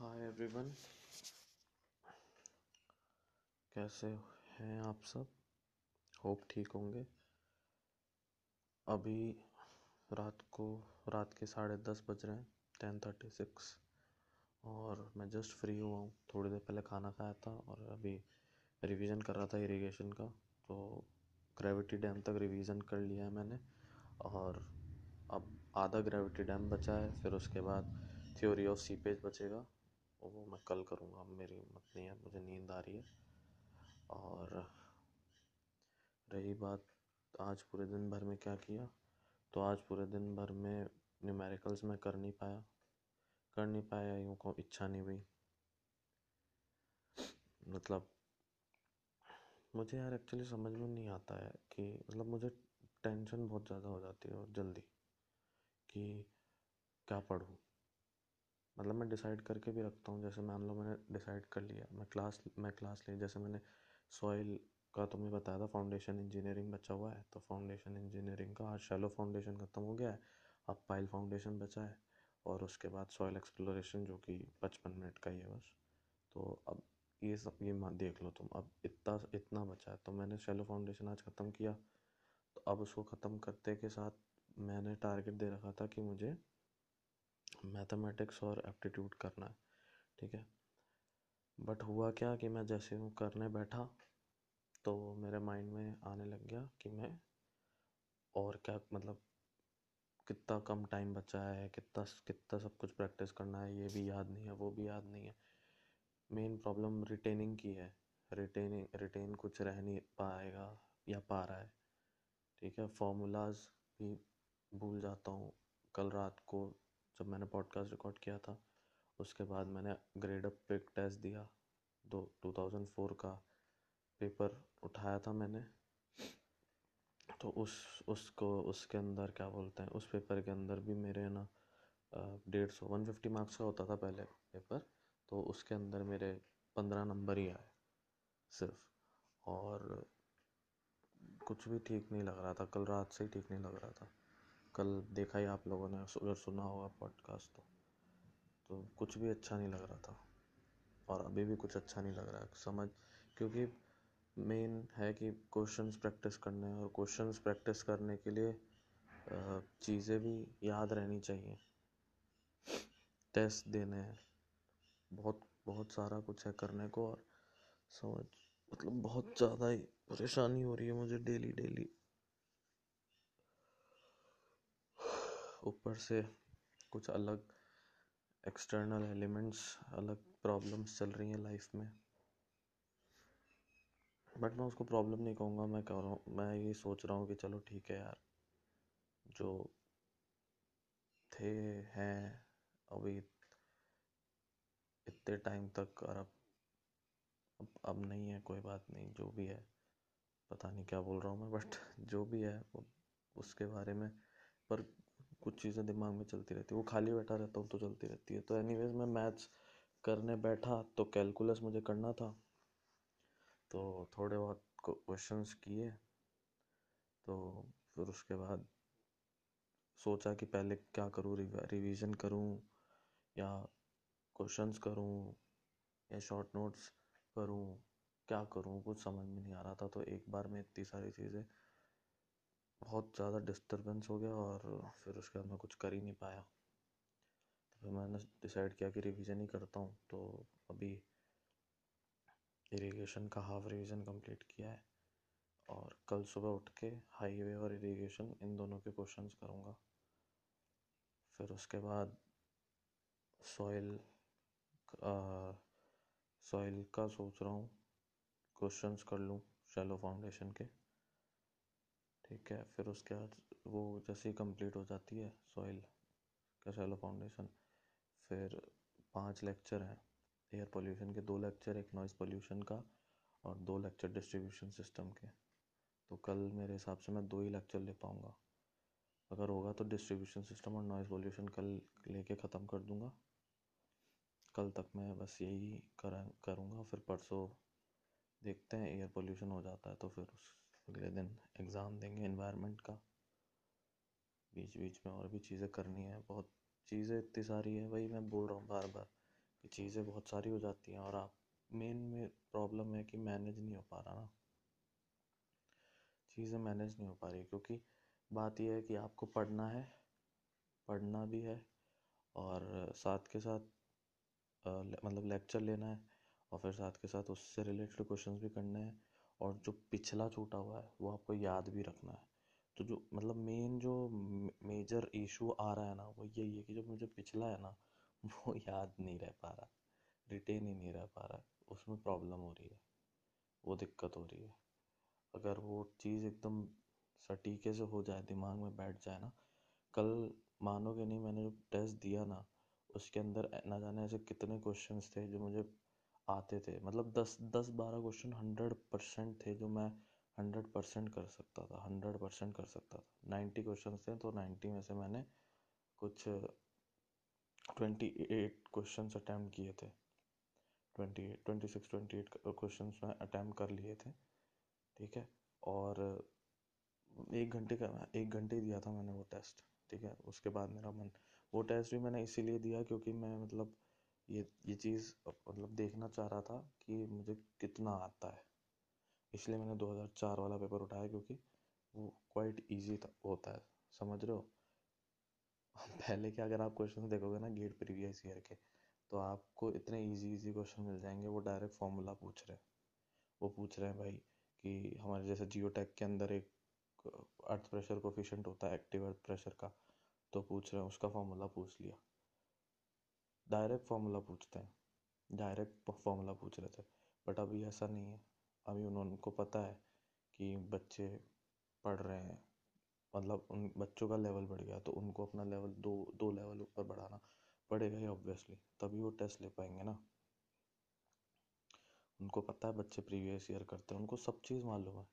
Hi everyone कैसे हैं आप सब? होप ठीक होंगे। अभी रात को, रात के साढ़े दस बज रहे हैं टेन थर्टी सिक्स और मैं जस्ट फ्री हुआ हूँ। थोड़ी देर पहले खाना खाया था और अभी रिवीजन कर रहा था इरिगेशन का। तो ग्रेविटी डैम तक रिवीजन कर लिया है मैंने। और अब आधा ग्रेविटी डैम बचा है, फिर उसके बाद थ्योरी ऑफ़ सीपेज बचेगा। वो मैं कल करूँगा। अब मेरी हिम्मत नहीं है, मुझे नींद आ रही है। और रही बात, आज पूरे दिन भर में क्या किया? तो आज पूरे दिन भर में न्यूमेरिकल्स में कर नहीं पाया। कर नहीं पाया, यूँ को इच्छा नहीं हुई। मतलब मुझे यार एक्चुअली समझ में नहीं आता है कि मतलब मुझे टेंशन बहुत ज़्यादा हो जाती है और जल्दी कि क्या पढ़ूँ? मतलब मैं डिसाइड करके भी रखता हूँ, जैसे मान लो मैंने डिसाइड कर लिया, मैं क्लास मैं क्लास ली, जैसे मैंने सॉइल का तुम्हें बताया था फाउंडेशन इंजीनियरिंग बचा हुआ है तो फाउंडेशन इंजीनियरिंग का आज शैलो फाउंडेशन ख़त्म हो गया है, अब पाइल फाउंडेशन बचा है, और उसके बाद सॉइल एक्सप्लोरेशन जो कि पचपन मिनट का ही है बस। तो अब ये सब, ये देख लो तुम, अब इतना इतना बचा है तो मैंने शैलो फाउंडेशन आज ख़त्म किया। तो अब उसको ख़त्म करते के साथ मैंने टारगेट दे रखा था कि मुझे मैथमेटिक्स और एप्टीट्यूड करना है, ठीक है? बट हुआ क्या कि मैं जैसे हूँ करने बैठा तो मेरे माइंड में आने लग गया कि मैं और क्या मतलब कितना कम टाइम बचा है, कितना कितना सब कुछ प्रैक्टिस करना है, ये भी याद नहीं है, वो भी याद नहीं है। मेन प्रॉब्लम रिटेनिंग की है। रिटेनिंग रिटेन कुछ रह नहीं पाएगा या पा रहा है, ठीक है? फॉर्मूलाज भी भूल जाता हूँ। कल रात को जब मैंने पॉडकास्ट रिकॉर्ड किया था, उसके बाद मैंने ग्रेड अप पे टेस्ट दिया, दो टू थाउज़ेंड फोर का पेपर उठाया था मैंने। तो उस, उसको, उसके अंदर क्या बोलते हैं, उस पेपर के अंदर भी मेरे ना डेढ़ सौ वन फिफ्टी मार्क्स का होता था पहले पेपर तो उसके अंदर मेरे पंद्रह नंबर ही आए, सिर्फ़। और कुछ भी ठीक नहीं लग रहा था, कल रात से ही ठीक नहीं लग रहा था। कल देखा ही आप लोगों ने अगर सुना होगा पॉडकास्ट तो। तो कुछ भी अच्छा नहीं लग रहा था। और अभी भी कुछ अच्छा नहीं लग रहा है। समझ, क्योंकि मेन है कि क्वेश्चंस प्रैक्टिस करने और क्वेश्चंस प्रैक्टिस करने के लिए चीज़ें भी याद रहनी चाहिए। टेस्ट देने हैं। बहुत बहुत सारा कुछ है करने को और समझ मतलब बहुत ज़्यादा ही परेशानी हो रही है मुझे डेली डेली ऊपर से कुछ अलग एक्सटर्नल एलिमेंट्स अलग प्रॉब्लम्स चल रही हैं लाइफ में। बट मैं उसको प्रॉब्लम नहीं कहूँगा, मैं कह रहा हूँ, मैं ये सोच रहा हूँ कि चलो ठीक है यार, जो थे, हैं, अभी इतने टाइम तक और अब अब अब नहीं है, कोई बात नहीं, जो भी है, पता नहीं क्या बोल रहा हूँ मैं बट जो भी है उसके बारे में, पर कुछ चीज़ें दिमाग में चलती रहती है। वो खाली बैठा रहता हूँ तो चलती रहती है। तो एनीवेज मैं मैथ्स करने बैठा तो कैलकुलस मुझे करना था। तो थोड़े बहुत क्वेश्चंस किए। तो फिर उसके बाद सोचा कि पहले क्या करूँ रिवीजन करूँ या क्वेश्चंस करूँ या शॉर्ट नोट्स करूँ, क्या करूँ, कुछ समझ में नहीं आ रहा था। तो एक बार में इतनी सारी चीज़ें बहुत ज़्यादा डिस्टरबेंस हो गया और फिर उसके बाद मैं कुछ कर ही नहीं पाया। तो फिर मैंने डिसाइड किया कि रिवीजन ही करता हूँ तो अभी इरिगेशन का हाफ़ रिवीजन कंप्लीट किया है और कल सुबह उठ के हाईवे और इरिगेशन इन दोनों के क्वेश्चंस करूँगा। फिर उसके बाद सॉइल सॉइल का सोच रहा हूँ क्वेश्चंस कर लूँ शैलो फाउंडेशन के। ठीक है, फिर उसके बाद वो जैसे ही कंप्लीट हो जाती है सॉइल का शैलो फाउंडेशन फिर पाँच लेक्चर हैं। एयर पोल्यूशन के दो लेक्चर एक नॉइज़ पोल्यूशन का और दो लेक्चर डिस्ट्रीब्यूशन सिस्टम के। तो कल मेरे हिसाब से मैं दो ही लेक्चर ले पाऊँगा। अगर होगा तो डिस्ट्रीब्यूशन सिस्टम और नॉइज़ पोल्यूशन कल लेके ख़त्म कर दूँगा। कल तक मैं बस यही कर, करूँगा, फिर परसों देखते हैं एयर पोल्यूशन हो जाता है तो फिर उस अगले दिन एग्ज़ाम देंगे इन्वायरमेंट का। बीच बीच में और भी चीज़ें करनी है, बहुत चीज़ें इतनी सारी है, वही मैं बोल रहा हूँ बार बार कि चीज़ें बहुत सारी हो जाती हैं और आप मेन में प्रॉब्लम है कि मैनेज नहीं हो पा रहा ना। चीज़ें मैनेज नहीं हो पा रही क्योंकि बात यह है कि आपको पढ़ना है, पढ़ना भी है और साथ के साथ मतलब लेक्चर लेना है और फिर साथ के साथ उससे रिलेटेड क्वेश्चन भी करने हैं। और जो पिछला छूटा हुआ है, वो आपको याद भी रखना है। तो जो मतलब मेन जो मेजर इशू आ रहा है ना, वो यही है कि जो मुझे पिछला है ना, वो याद नहीं रह पा रहा रिटेन ही नहीं रह पा रहा, उसमें प्रॉब्लम हो रही है, वो दिक्कत हो रही है। अगर वो चीज़ एकदम सटीके से हो जाए, दिमाग में बैठ जाए ना, कल मानोगे नहीं, मैंने जो टेस्ट दिया ना, उसके अंदर ना जाने ऐसे कितने क्वेश्चंस थे जो मुझे आते थे। मतलब दस दस बारह क्वेश्चन हंड्रेड परसेंट थे जो मैं हंड्रेड परसेंट कर सकता था हंड्रेड परसेंट कर सकता था। नाइन्टी क्वेश्चन थे तो नाइन्टी में से मैंने कुछ ट्वेंटी एट क्वेश्चन अटैम्प्ट किए थे। Twenty eight twenty six twenty eight question मैं अटैम्प्ट कर लिए थे। ठीक है? और एक घंटे का एक घंटे दिया था मैंने वो टेस्ट ठीक है? उसके बाद मेरा मन, वो टेस्ट भी मैंने इसीलिए दिया क्योंकि मैं मतलब ये ये चीज़ मतलब देखना चाह रहा था कि मुझे कितना आता है। इसलिए मैंने 2004 वाला पेपर उठाया क्योंकि वो क्वाइट इजी था, होता है। समझ रहे हो? पहले के अगर आप क्वेश्चन देखोगे ना गेट प्रीवियस ईयर के तो आपको इतने इजी इजी क्वेश्चन मिल जाएँगे, वो डायरेक्ट फॉर्मूला पूछ रहे हैं। वो पूछ रहे हैं भाई कि हमारे जैसे जियो के अंदर एक अर्थ प्रेशर कोफिशेंट होता है एक्टिव अर्थ प्रेशर का तो पूछ रहे हैं, उसका फॉर्मूला पूछ लिया। डायरेक्ट फॉर्मूला पूछते हैं। डायरेक्ट फॉर्मूला पूछ रहे थे। बट अभी ऐसा नहीं है। अभी उनको पता है कि बच्चे पढ़ रहे हैं। मतलब उन, बच्चों का लेवल बढ़ गया तो उनको अपना लेवल दो दो लेवल ऊपर बढ़ाना पड़ेगा ही ऑब्वियसली तभी वो टेस्ट ले पाएँगे ना। उनको पता है बच्चे प्रीवियस ईयर करते हैं। उनको सब चीज़ मालूम है।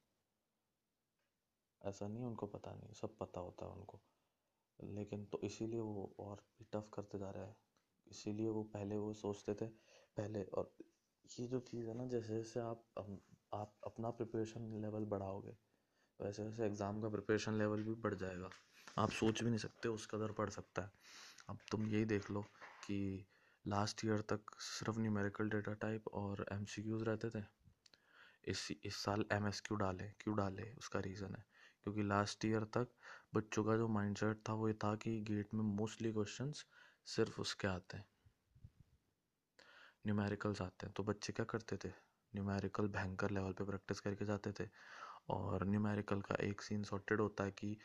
ऐसा नहीं उनको पता नहीं। सब पता होता है उनको। लेकिन तो इसीलिए वो और भी टफ करते जा रहे हैं। इसीलिए वो पहले वो सोचते थे, पहले और ये जो चीज़ है ना, जैसे जैसे आप आप अपना प्रिपरेशन लेवल बढ़ाओगे, वैसे वैसे एग्ज़ाम का प्रिपरेशन लेवल भी बढ़ जाएगा। आप सोच भी नहीं सकते उस कदर पढ़ सकता है। अब तुम यही देख लो कि लास्ट ईयर तक सिर्फ़ न्यूमेरिकल डेटा टाइप और एम रहते थे। इस इस साल एम एस क्यू डाले क्यों डाले, उसका रीज़न है। क्योंकि लास्ट ईयर तक बच्चों का जो माइंडसेट था वो ये था कि गेट में मोस्टली क्वेश्चंस सिर्फ़ उसके आते हैं। न्यूमेरिकल्स आते हैं। तो बच्चे क्या करते थे? न्यूमेरिकल भयंकर लेवल पे प्रैक्टिस करके जाते थे। और न्यूमेरिकल का एक सीन सॉर्टेड होता है कि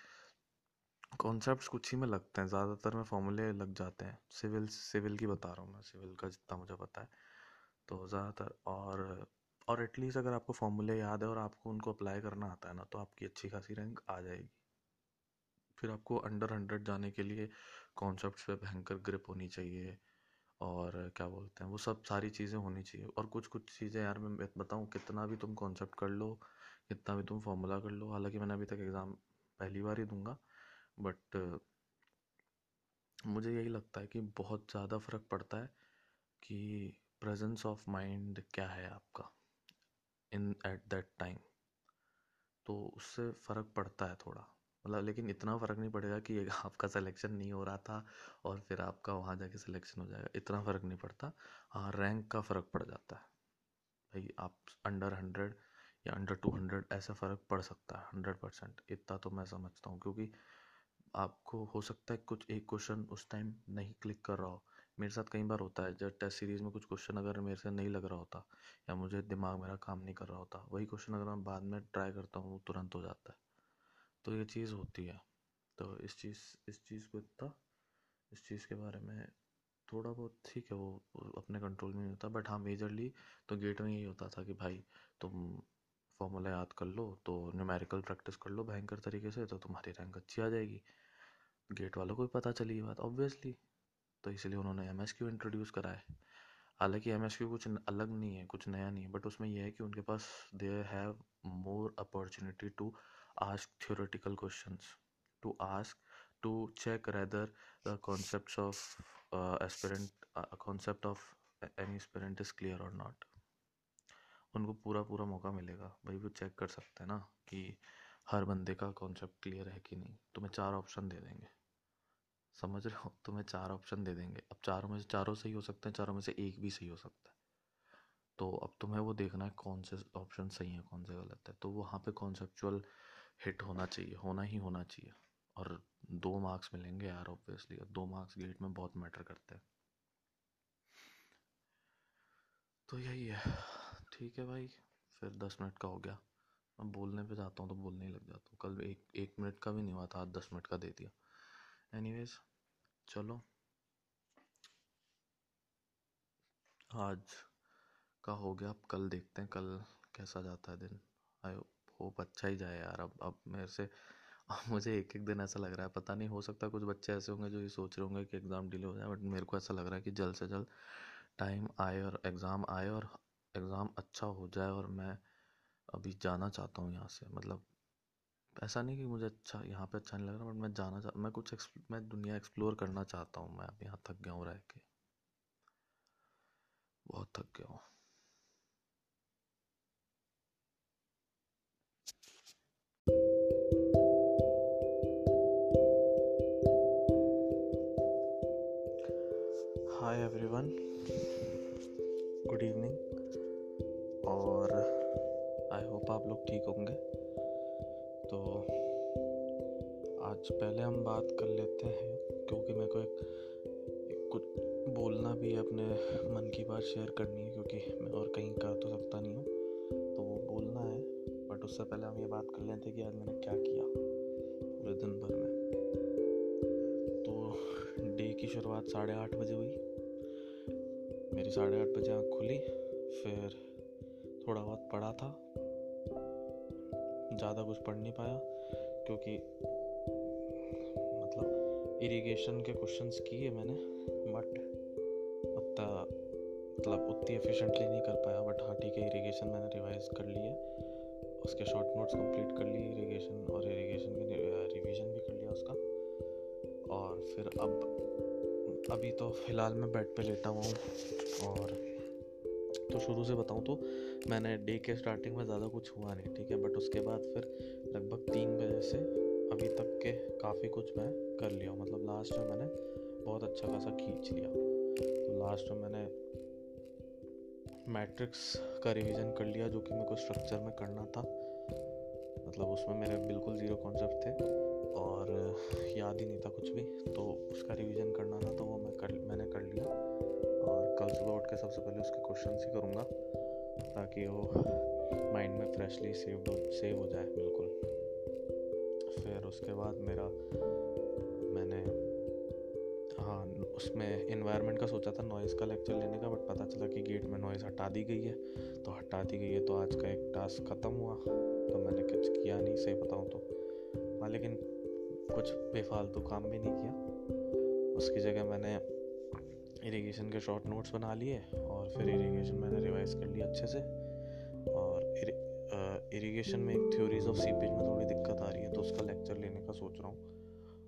कॉन्सेप्ट्स कुछ ही में लगते हैं। ज़्यादातर में फॉर्मूले लग जाते हैं। सिविल सिविल की बता रहा हूँ मैं। सिविल का जितना मुझे पता है। तो ज़्यादातर और और एटलीस्ट अगर आपको फॉर्मूले याद है और आपको उनको अप्लाई करना आता है ना तो आपकी अच्छी खासी रैंक आ जाएगी। फिर आपको अंडर हंड्रेड जाने के लिए कॉन्सेप्ट पे भयंकर ग्रिप होनी चाहिए और क्या बोलते हैं, वो सब सारी चीज़ें होनी चाहिए। और कुछ कुछ चीज़ें यार मैं बताऊँ, कितना भी तुम कॉन्सेप्ट कर लो, कितना भी तुम फॉर्मूला कर लो, हालाँकि मैंने अभी तक एग्ज़ाम पहली बार ही दूँगा, बट मुझे यही लगता है कि बहुत ज़्यादा फ़र्क पड़ता है कि प्रेजेंस ऑफ़ माइंड क्या है आपका इन, एट दैट टाइम। तो उससे फ़र्क पड़ता है थोड़ा। मतलब लेकिन इतना फ़र्क नहीं पड़ेगा कि आपका सिलेक्शन नहीं हो रहा था और फिर आपका वहाँ जाके सिलेक्शन हो जाएगा। इतना फ़र्क नहीं पड़ता। हाँ रैंक का फ़र्क पड़ जाता है। भाई, आप अंडर हंड्रेड या अंडर टू हंड्रेड ऐसा फ़र्क पड़ सकता है हंड्रेड परसेंट इतना तो मैं समझता हूँ, क्योंकि आपको हो सकता है कुछ एक क्वेश्चन उस टाइम नहीं क्लिक कर रहा हो। मेरे साथ कई बार होता है, जब टेस्ट सीरीज़ में कुछ क्वेश्चन अगर मेरे से नहीं लग रहा होता या मुझे दिमाग मेरा काम नहीं कर रहा होता, वही क्वेश्चन अगर मैं बाद में ट्राई करता हूँ, वो तुरंत हो जाता है। तो ये चीज़ होती है। तो इस चीज़ इस चीज़ को इतना, इस चीज़ के बारे में थोड़ा बहुत ठीक है वो अपने कंट्रोल में होता बट हाँ मेजरली तो गेट में यही होता था कि भाई तुम फॉर्मूला याद कर लो तो न्यूमेरिकल प्रैक्टिस कर लो भयंकर तरीके से तो तुम्हारी रैंक अच्छी आ जाएगी। गेट वालों को भी पता चली ये बात ऑब्वियसली तो इसलिए उन्होंने एम एस क्यू इंट्रोड्यूस करा है। हालाँकि एम एस क्यू कुछ अलग नहीं है, कुछ नया नहीं है बट उसमें यह है कि उनके पास they have more opportunity to ask theoretical questions to ask to check rather the concepts of uh, aspirant uh, concept of any aspirant is clear or not. उनको पूरा पूरा मौका मिलेगा। भाई वो चेक कर सकते हैं ना कि हर बंदे का कॉन्सेप्ट क्लियर है कि नहीं। तुम्हें चार ऑप्शन दे देंगे। समझ रहे हो? तुम्हें चार ऑप्शन दे देंगे। अब चारों में से चारों सही हो सकते हैं चारों में से एक भी सही हो सकता है। तो अब तुम्हें वो देखना है कौन से ऑप्शन सही है कौन से गलत है। तो वहाँ पे कॉन्सेप्चुअल हिट होना चाहिए, होना ही होना चाहिए। और दो मार्क्स मिलेंगे यार ऑब्वियसली दो मार्क्स गेट में बहुत मैटर करते हैं। तो यही है। ठीक है भाई, फिर दस मिनट का हो गया। अब बोलने पे जाता हूँ तो बोलने ही लग जाता हूँ। कल एक एक मिनट का भी नहीं हुआ था, आज दस मिनट का दे दिया। एनीवेज चलो। आज का हो गया, अब कल देखते हैं कल कैसा जाता है दिन। आई होप अच्छा ही जाए यार। अब अब मेरे से, अब मुझे एक एक दिन ऐसा लग रहा है, पता नहीं हो सकता कुछ बच्चे ऐसे होंगे जो ये सोच रहे होंगे कि एग्ज़ाम डिले हो जाए बट मेरे को ऐसा लग रहा है कि जल्द से जल्द टाइम आए और एग्ज़ाम आए और एग्ज़ाम अच्छा हो जाए और मैं अभी जाना चाहता हूँ यहाँ से। मतलब ऐसा नहीं कि मुझे अच्छा यहाँ पे अच्छा नहीं लग रहा बट मैं जाना चाह मैं कुछ मैं दुनिया एक्सप्लोर करना चाहता हूँ। मैं अब यहाँ थक गया हूँ रह के। बहुत थक गया हूँ। हाय एवरीवन गुड इवनिंग और आई होप आप लोग ठीक होंगे। तो आज पहले हम बात कर लेते हैं क्योंकि मेरे को एक, कुछ बोलना भी है अपने मन की बात शेयर करनी है क्योंकि मैं और कहीं कर तो सकता नहीं हूँ। तो वो बोलना है बट उससे पहले हम ये बात कर लेते हैं कि आज मैंने क्या किया पूरे दिन भर में। तो डे की शुरुआत साढ़े आठ बजे हुई। मेरी साढ़े आठ बजे आँख खुली, फिर थोड़ा बहुत पढ़ा था। ज़्यादा कुछ पढ़ नहीं पाया, क्योंकि मतलब इरिगेशन के क्वेश्चंस किए मैंने बट उतना मतलब उतनी एफिशिएंटली नहीं कर पाया। बट हाँ ठीक है इरिगेशन मैंने रिवाइज कर लिए उसके शॉर्ट नोट्स कंप्लीट कर लिए इरिगेशन और इरिगेशन के रिवीजन भी कर लिया उसका। और फिर अब अभी तो फ़िलहाल मैं बेड पे लेटा हुआ हूँ और तो शुरू से बताऊँ तो मैंने डे के स्टार्टिंग में ज़्यादा कुछ हुआ नहीं, ठीक है? बट उसके बाद फिर लगभग तीन बजे से अभी तक के काफ़ी कुछ मैं कर लिया हूँ। मतलब लास्ट में मैंने बहुत अच्छा खासा खींच लिया। तो लास्ट में मैंने मैट्रिक्स का रिवीजन कर लिया, जो कि मेरे को स्ट्रक्चर में करना था। मतलब उसमें मेरे बिल्कुल ज़ीरो कॉन्सेप्ट थे। और याद ही नहीं था कुछ भी तो उसका रिवीजन करना था तो वो मैं कर, मैंने कर लिया। और कल सुबह उठ के सबसे पहले उसके क्वेश्चन ही करूँगा, ताकि वो माइंड में फ्रेशली सेव हो सेव हो जाए, बिल्कुल। फिर उसके बाद मेरा, मैंने हाँ उसमें इन्वायरमेंट का सोचा था नॉइज़ का लेक्चर लेने का बट पता चला कि गेट में नॉइज़ हटा दी गई है। तो हटा दी गई है तो आज का एक टास्क ख़त्म हुआ। तो मैंने कुछ किया नहीं, सही बताऊँ तो। हाँ लेकिन कुछ बेफालतू काम भी नहीं किया। उसकी जगह मैंने इरिगेशन के शॉर्ट नोट्स बना लिए और फिर इरिगेशन मैंने रिवाइज कर लिया अच्छे से। और इरिगेशन में एक थ्योरीज ऑफ़ सीपेज में थोड़ी दिक्कत आ रही है तो उसका लेक्चर लेने का सोच रहा हूँ।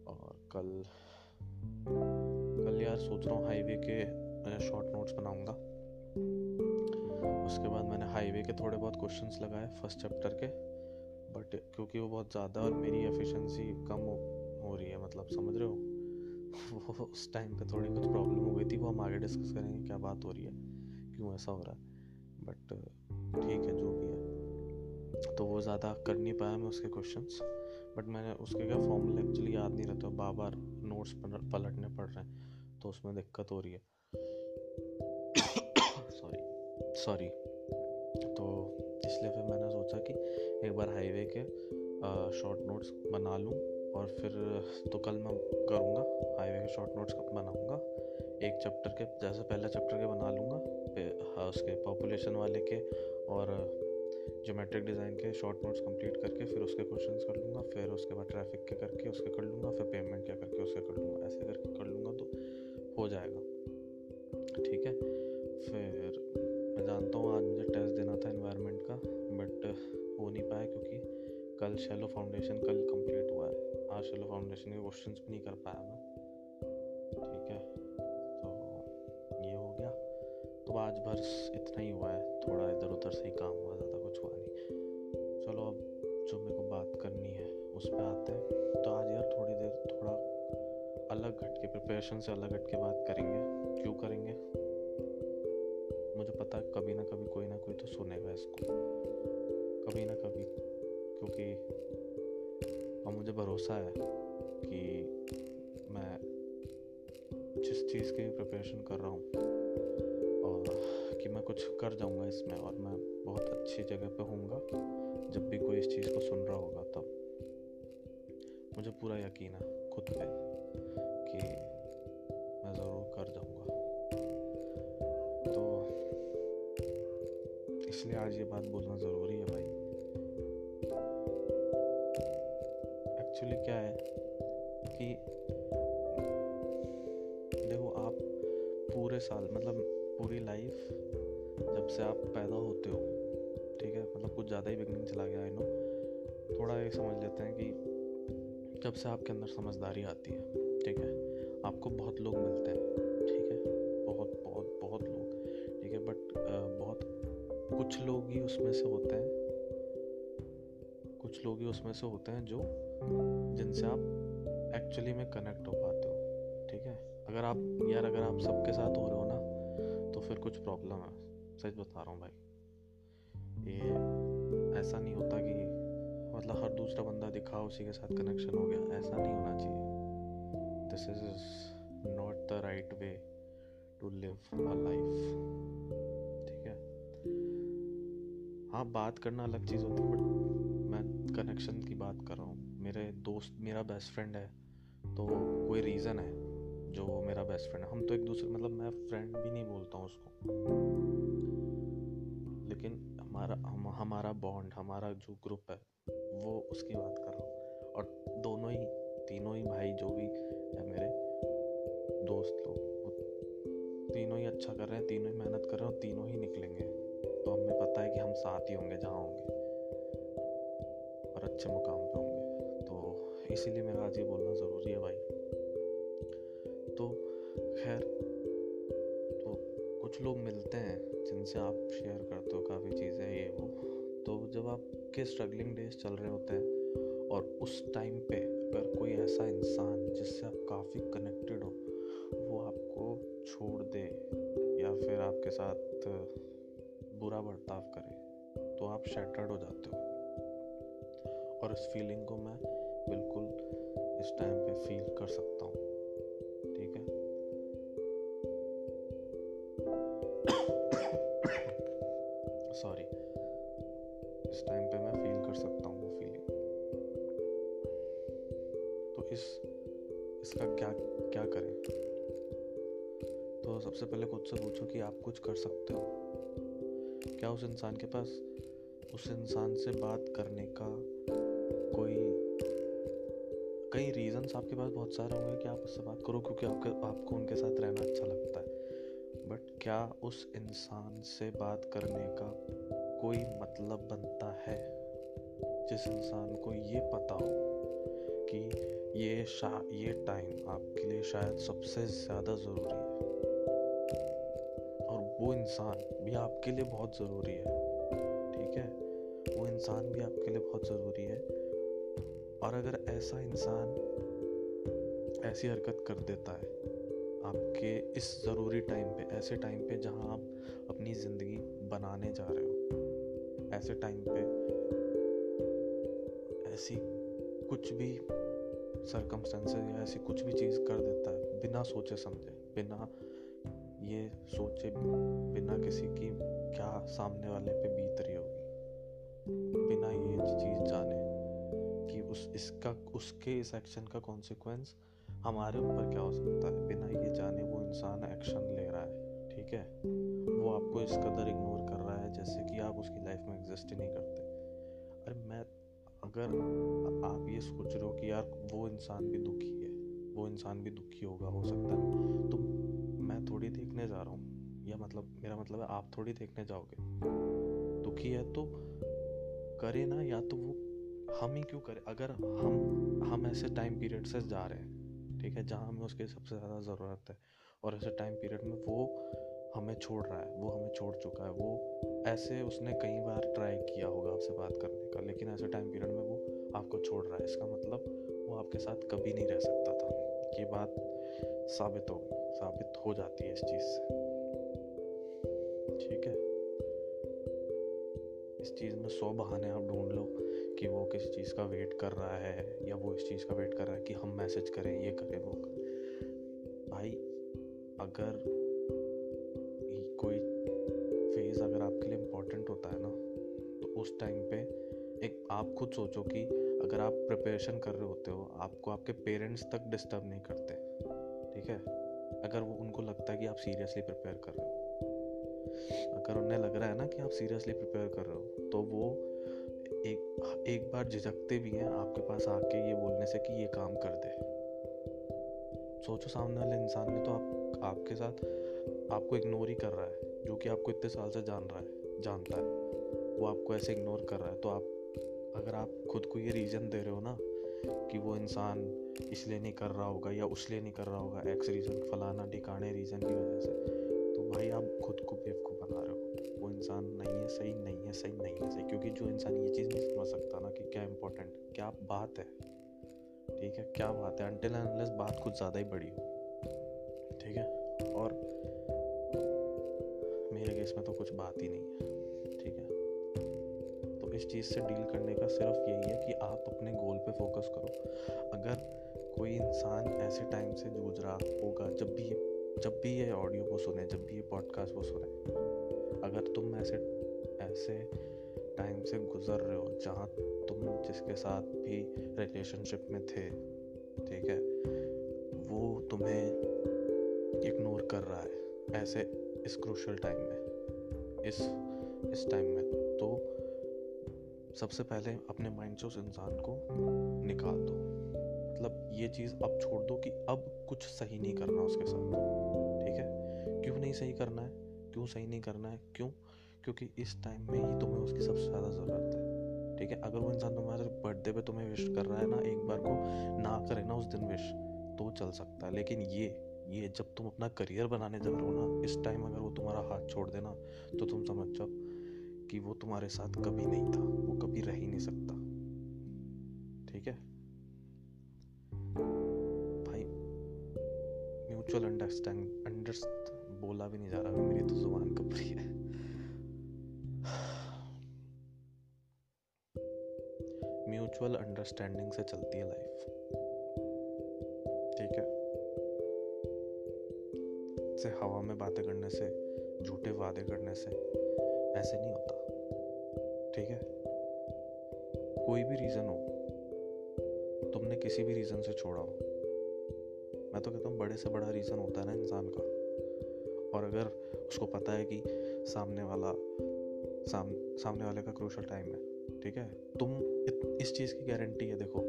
और कल कल यार सोच रहा हूँ हाईवे के शॉर्ट नोट्स बनाऊँगा। उसके बाद मैंने हाईवे के थोड़े बहुत क्वेश्चंस लगाए फ़र्स्ट चैप्टर के। बट क्योंकि वो बहुत ज़्यादा और मेरी एफिशिएंसी कम हो, हो रही है मतलब समझ रहे हो? वो उस टाइम पे थोड़ी कुछ प्रॉब्लम हो गई थी वो हम आगे डिस्कस करेंगे क्या बात हो रही है क्यों ऐसा हो रहा है। बट ठीक है जो भी है। तो वो ज़्यादा कर नहीं पाया मैं उसके क्वेश्चंस बट मैंने उसके क्या फॉर्मूले एक्चुअली याद नहीं रहते बार बार नोट्स पलटने पड़ रहे हैं तो उसमें दिक्कत हो रही है। सॉरी सॉरी इसलिए फिर मैंने सोचा कि एक बार हाईवे के शॉर्ट नोट्स बना लूँ और फिर तो कल मैं करूँगा, हाईवे के शॉर्ट नोट्स बनाऊँगा। एक चैप्टर के, जैसे पहले चैप्टर के बना लूँगा हाँ उसके पॉपुलेशन वाले के और जोमेट्रिक डिज़ाइन के शॉर्ट नोट्स कंप्लीट करके फिर उसके क्वेश्चन कर लूँगा, फिर उसके बाद ट्रैफ़िक के करके उसके कर लूँगा, फिर पेमेंट क्या करके उसके कर लूँगा, ऐसे करके कर लूँगा तो हो जाएगा। शेलो फाउंडेशन कल कंप्लीट हुआ है। आज शेलो फाउंडेशन के क्वेश्चंस भी नहीं कर पाया मैं। ठीक है तो ये हो गया। तो आज भर इतना ही हुआ है। थोड़ा इधर उधर से ही काम हुआ, ज़्यादा कुछ हुआ नहीं। चलो अब जो मेरे को बात करनी है, उस पर आते हैं। तो आज यार थोड़ी देर, थोड़ा अलग हट के प्रिपरेशन से अलग हट के बात करेंगे। क्यों करेंगे? मुझे पता है कभी ना कभी कोई ना कोई तो सुनेगा इसको। कभी ना कभी। क्योंकि और मुझे भरोसा है कि मैं जिस चीज़ की प्रिपरेशन कर रहा हूँ, और कि मैं कुछ कर जाऊँगा इसमें, और मैं बहुत अच्छी जगह पे होऊँगा, जब भी कोई इस चीज़ को सुन रहा होगा, तब। मुझे पूरा यकीन है, खुद पे, कि मैं ज़रूर कर जाऊँगा। तो इसलिए आज ये बात बोलना ज़रूरी है भाई। एक्चुअली क्या है कि देखो आप पूरे साल मतलब पूरी लाइफ जब से आप पैदा होते हो, ठीक है मतलब कुछ ज़्यादा ही बिगनिंग चला गया आई नो थोड़ा ये समझ लेते हैं कि जब से आपके अंदर समझदारी आती है, ठीक है, आपको बहुत लोग मिलते हैं, ठीक है, बहुत बहुत बहुत लोग, ठीक है बट बहुत कुछ लोग ही उसमें से होते हैं, कुछ लोग ही उसमें से होते हैं जो जिनसे आप एक्चुअली में कनेक्ट हो पाते हो, ठीक है? अगर आप, यार, अगर आप सबके साथ हो रहे हो ना तो फिर कुछ प्रॉब्लम है। सच बता रहा हूँ भाई। ये ऐसा नहीं होता कि मतलब हर दूसरा बंदा दिखा उसी के साथ कनेक्शन हो गया। ऐसा नहीं होना चाहिए। This is not the right way to live a life ठीक है? हाँ बात करना अलग चीज़ होती है बट मैं कनेक्शन की बात कर रहा हूँ। मेरे दोस्त, मेरा बेस्ट फ्रेंड है तो कोई रीज़न है जो मेरा बेस्ट फ्रेंड है? हम तो एक दूसरे मतलब मैं फ्रेंड भी नहीं बोलता हूँ उसको। लेकिन हमारा, हम, हमारा बॉन्ड हमारा जो ग्रुप है, वो उसकी बात कर रहा हूँ। और दोनों ही, तीनों ही भाई जो भी है मेरे, दोस्त लोग तीनों ही अच्छा कर रहे हैं, तीनों ही मेहनत कर रहे हैं और तीनों ही निकलेंगे। तो हमें पता है कि हम साथ ही होंगे, जहाँ होंगे। और अच्छे मुकाम इसीलिए मेरा आज ये बोलना ज़रूरी है भाई। तो खैर तो कुछ लोग मिलते हैं जिनसे आप शेयर करते हो काफ़ी चीज़ें, ये, वो। तो जब आपके स्ट्रगलिंग डेज़ चल रहे होते हैं और उस टाइम पे अगर कोई ऐसा इंसान जिससे आप काफ़ी कनेक्टेड हो, वो आपको छोड़ दे या फिर आपके साथ बुरा बर्ताव करे तो आप शैटर्ड हो जाते हो। और इस फीलिंग को मैं बिल्कुल इस टाइम पे फील कर सकता हूँ। ठीक है? सॉरी इस टाइम पे मैं फील कर सकता हूँ वो फीलिंग तो इस, इसका क्या क्या करें? तो सबसे पहले खुद से पूछो कि आप कुछ कर सकते हो। क्या उस इंसान के पास, उस इंसान से बात करने का कोई कई रीजंस आपके पास बहुत सारे होंगे कि आप उससे बात करो, क्योंकि आपके, आपको उनके साथ रहना अच्छा लगता है। बट क्या उस इंसान से बात करने का कोई मतलब बनता है? जिस इंसान को ये पता हो कि ये शा, ये टाइम आपके लिए शायद सबसे ज़्यादा ज़रूरी है। और वो इंसान भी आपके लिए बहुत ज़रूरी है, ठीक है? वो इंसान भी आपके लिए बहुत ज़रूरी है। और अगर ऐसा इंसान ऐसी हरकत कर देता है आपके इस ज़रूरी टाइम पे, ऐसे टाइम पे जहाँ आप अपनी ज़िंदगी बनाने जा रहे हो, ऐसे टाइम पे ऐसी कुछ भी सरकमस्टेंसेस या ऐसी कुछ भी चीज़ कर देता है, बिना सोचे समझे, बिना ये सोचे, बिना किसी की क्या सामने वाले पे बीत रही होगी, बिना ये चीज़ जाने कि उस, इसका, उसके इस एक्शन का कॉन्सिक्वेंस हमारे ऊपर क्या हो सकता है? बिना ये जाने वो इंसान एक्शन ले रहा है, ठीक है? वो आपको इस कदर इग्नोर कर रहा है जैसे कि आप उसकी लाइफ में एग्जिस्ट ही नहीं करते। अरे मैं, अगर आप ये सोच रहे हो कि यार वो इंसान भी दुखी है, वो इंसान भी दुखी होगा, हो सकता है तो मैं थोड़ी देखने जा रहा हूँ। या मतलब मेरा मतलब है आप थोड़ी देखने जाओगे। दुखी है तो करे ना, या तो वो हम ही क्यों करें? अगर हम हम ऐसे टाइम पीरियड से जा रहे हैं, ठीक है, जहाँ हमें उसकी सबसे ज़्यादा ज़रूरत है, और ऐसे टाइम पीरियड में वो हमें छोड़ रहा है, वो हमें छोड़ चुका है, वो ऐसे उसने कई बार ट्राई किया होगा आपसे बात करने का, लेकिन ऐसे टाइम पीरियड में वो आपको छोड़ रहा है। इसका मतलब वो आपके साथ कभी नहीं रह सकता था। ये बात साबित हो साबित हो जाती है इस चीज़ से। ठीक है? इस चीज़ में सौ बहाने आप ढूंढ लो। कि वो किस चीज़ का वेट कर रहा है या वो इस चीज़ का वेट कर रहा है कि हम मैसेज करें, ये करें, वो करें। भाई, अगर कोई फ़ेज़ अगर आपके लिए इम्पोर्टेंट होता है ना तो उस टाइम पे एक आप खुद सोचो कि अगर आप प्रिपरेशन कर रहे होते हो, आपको आपके पेरेंट्स तक डिस्टर्ब नहीं करते, ठीक है? अगर वो, उनको लगता है कि आप सीरियसली प्रिपेयर कर रहे हो। अगर उन्हें लग रहा है ना कि आप सीरियसली प्रिपेयर कर रहे हो तो वो एक एक बार झिझकते भी हैं आपके पास आके ये बोलने से कि ये काम कर दे। सोचो सामने वाले इंसान ने तो आप, आपके साथ आपको इग्नोर ही कर रहा है, जो कि आपको इतने साल से जान रहा है, जानता है। वो आपको ऐसे इग्नोर कर रहा है तो आप, अगर आप खुद को ये रीज़न दे रहे हो ना, कि वो इंसान इसलिए नहीं कर रहा होगा या उसलिए नहीं कर रहा होगा एक्स रीज़न फलाना, ठिकाने रीज़न की वजह से तो भाई आप खुद को बेवकूफ़ इंसान नहीं है, सही नहीं है, सही नहीं है, सही। क्योंकि जो इंसान ये चीज़ नहीं समझ सकता ना कि क्या इंपॉर्टेंट क्या बात है। ठीक है, क्या बात है? अनटिल अनलेस बात कुछ ज़्यादा ही बड़ी हो। ठीक है? और मेरे केस में तो कुछ बात ही नहीं है। ठीक है? तो इस चीज़ से डील करने का सिर्फ़ यही है कि आप अपने गोल पे फोकस करो। अगर कोई इंसान ऐसे टाइम से जूझ रहा होगा, जब भी जब भी ये ऑडियो को सुने, जब भी ये पॉडकास्ट को सुने अगर तुम ऐसे ऐसे टाइम से गुजर रहे हो जहाँ तुम जिसके साथ भी रिलेशनशिप में थे, ठीक है, वो तुम्हें इग्नोर कर रहा है ऐसे इस क्रूशल टाइम में, इस इस टाइम में। तो सबसे पहले अपने माइंड से उस इंसान को निकाल दो। मतलब ये चीज़ अब छोड़ दो कि अब कुछ सही नहीं करना उसके साथ, ठीक है? क्यों नहीं सही करना है? क्यों सही नहीं करना है? क्यों? क्योंकि इस टाइम में ही तुम्हें उसकी सबसे ज़्यादा ज़रूरत है। ठीक है? अगर वो इंसान तुम्हारे बर्थडे पे तुम्हें विश कर रहा है ना, एक बार को ना करे ना उस दिन विश तो चल सकता है। लेकिन ये ये जब तुम अपना करियर बनाने जा रहे हो ना, इस टाइम अगर वो तुम्हारा हाथ छोड़ देना तो तुम समझ जाओ कि वो तुम्हारे साथ कभी नहीं था। वो कभी रह ही नहीं सकता। ठीक है? भाई म्यूचुअल अंडरस्टैंड अंडरस्ट बोला भी नहीं जा रहा मेरी तो ज़ुबान कब रही है। म्यूचुअल अंडरस्टैंडिंग से चलती है लाइफ ठीक है? से हवा में बातें करने से, झूठे वादे करने से, ऐसे नहीं होता। ठीक है? कोई भी रीज़न हो, तुमने किसी भी रीज़न से छोड़ा हो। मैं तो कहता हूँ, बड़े से बड़ा रीज़न होता है ना इंसान का। और अगर उसको पता है कि सामने वाला साम, सामने वाले का क्रूशल टाइम है ठीक है? तुम इत, इस चीज़ की गारंटी है देखो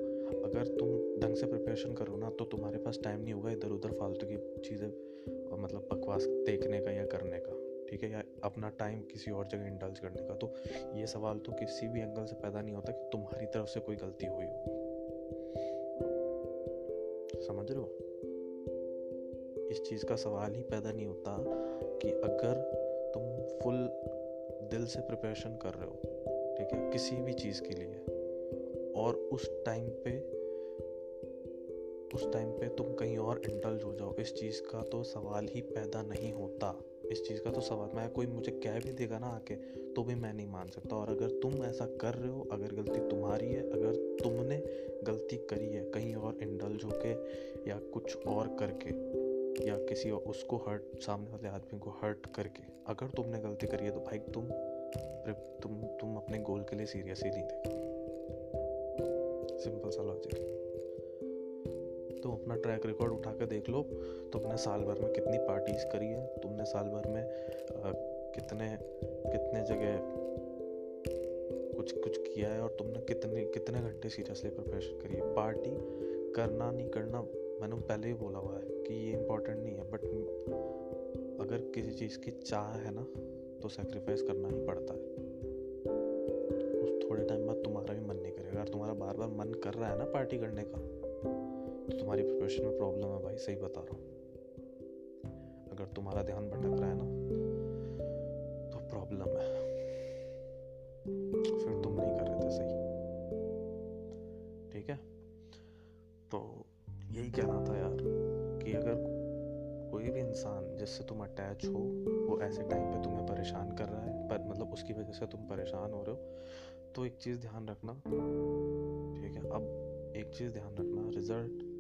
अगर तुम ढंग से प्रिपरेशन करो ना तो तुम्हारे पास टाइम नहीं होगा इधर उधर फालतू की चीज़ें मतलब बकवास देखने का या करने का ठीक है? या अपना टाइम किसी और जगह इंडल्ज करने का। तो ये सवाल तो किसी भी एंगल से पैदा नहीं होता कि तुम्हारी तरफ़ से कोई गलती हुई हो। समझ रहे हो? इस चीज़ का सवाल ही पैदा नहीं होता कि अगर तुम फुल दिल से प्रिपरेशन कर रहे हो, ठीक है, किसी भी चीज़ के लिए, और उस टाइम पे, उस टाइम पे तुम कहीं और इंडल्ज हो जाओ, इस चीज़ का तो सवाल ही पैदा नहीं होता। इस चीज़ का तो सवाल, मैं, कोई मुझे कह भी देगा ना आके तो भी मैं नहीं मान सकता। और अगर तुम ऐसा कर रहे हो, अगर गलती तुम्हारी है, अगर तुमने गलती करी है कहीं और इंडल्ज होके या कुछ और करके या किसी उसको हर्ट सामने वाले आदमी को हर्ट करके। अगर तुमने गलती करी है तो भाई तुम तुम तुम अपने गोल के लिए सीरियस ही नहीं थे। सिंपल सा लॉजिक तुम अपना ट्रैक रिकॉर्ड उठा के देख लो तुमने साल भर में कितनी पार्टीज़ करी है तुमने साल भर में आ, कितने कितने जगह कुछ कुछ किया है और तुमने कितने कितने घंटे सीरियसली प्रिपरेशन करी है। पार्टी करना नहीं करना मैंने पहले ही बोला हुआ है। कि ये इम्पोर्टेंट नहीं है बट अगर किसी चीज़ की चाह है ना तो सेक्रीफाइस करना ही पड़ता है। उस थोड़े टाइम बाद तुम्हारा भी मन नहीं करेगा। अगर तुम्हारा बार बार मन कर रहा है ना पार्टी करने का तो तुम्हारी प्रिपरेशन में प्रॉब्लम है भाई, सही बता रहा हूँ। अगर तुम्हारा ध्यान भटक रहा है ना ऐसे टाइम पे तुम्हें परेशान कर रहा है, पर मतलब उसकी वजह से तुम परेशान हो रहे हो। तो एक चीज़ ध्यान रखना, ठीक है? अब एक चीज़ ध्यान रखना रिज़ल्ट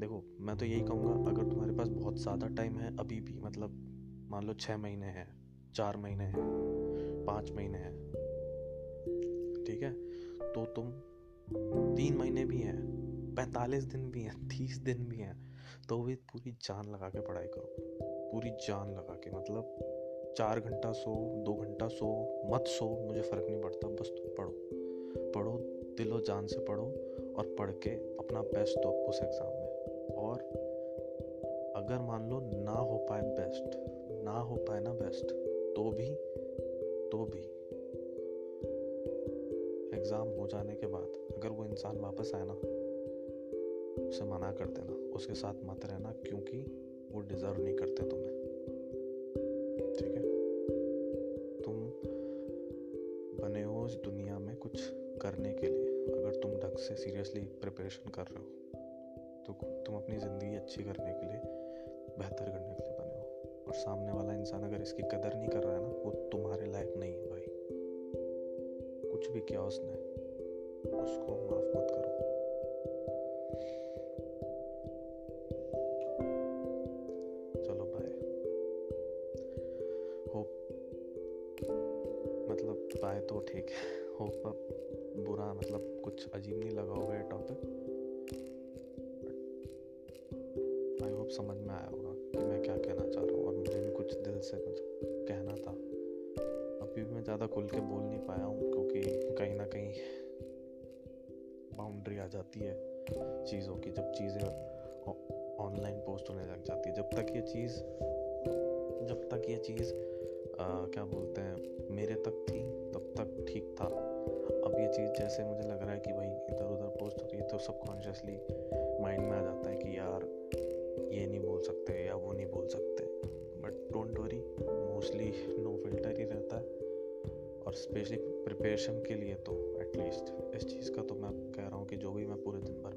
देखो, मैं तो यही कहूँगा, अगर तुम्हारे पास बहुत ज़्यादा टाइम है, अभी भी मतलब मान लो छः महीने हैं, चार महीने हैं, पाँच महीने हैं, ठीक है? तो तुम तीन महीने भी हैं, पैंतालीस दिन भी हैं, तीस दिन भी हैं तो भी पूरी जान लगा के पढ़ाई करो। पूरी जान लगा के मतलब चार घंटा सो, दो घंटा सो, मत सो, मुझे फ़र्क नहीं पड़ता, बस तुम पढ़ो। पढ़ो, दिलो जान से पढ़ो और पढ़ के अपना बेस्ट दो उस एग्ज़ाम में। और अगर मान लो ना हो पाए बेस्ट ना हो पाए ना बेस्ट तो भी तो भी एग्ज़ाम हो जाने के बाद अगर वो इंसान वापस आए ना, उसे मना कर देना, उसके साथ मत रहना क्योंकि वो डिज़र्व नहीं करते तुम्हें। इस दुनिया में कुछ करने के लिए। अगर तुम ढंग से सीरियसली प्रिपरेशन कर रहे हो तो तुम अपनी ज़िंदगी अच्छी करने के लिए, बेहतर करने के लिए बने हो। और सामने वाला इंसान अगर इसकी कदर नहीं कर रहा है ना, वो तुम्हारे लायक नहीं है भाई। कुछ भी किया उसने उसको माफ़ मत करो। कुछ अजीब नहीं लगा होगा ये टॉपिक आई होप समझ में आया होगा कि मैं क्या कहना चाह रहा हूँ। और मुझे भी कुछ दिल से कुछ कहना था। अभी भी मैं ज़्यादा खुल के बोल नहीं पाया हूँ, क्योंकि कहीं ना कहीं बाउंड्री आ जाती है चीज़ों की, जब चीज़ें ऑनलाइन पोस्ट होने लग जाती है। जब तक ये चीज़, जब तक ये चीज़ क्या बोलते हैं, मेरे तक थी, तब तक ठीक था। अब ये चीज़ जैसे मुझे लग रहा है कि भाई इधर उधर पोस्ट हो रही है तो सबकॉन्शियसली माइंड में आ जाता है कि यार, ये नहीं बोल सकते या वो नहीं बोल सकते। But don't worry mostly no filter ही रहता है। और स्पेशली प्रिपरेशन के लिए तो एटलीस्ट इस चीज़ का तो मैं कह रहा हूँ कि जो भी मैं पूरे दिन भर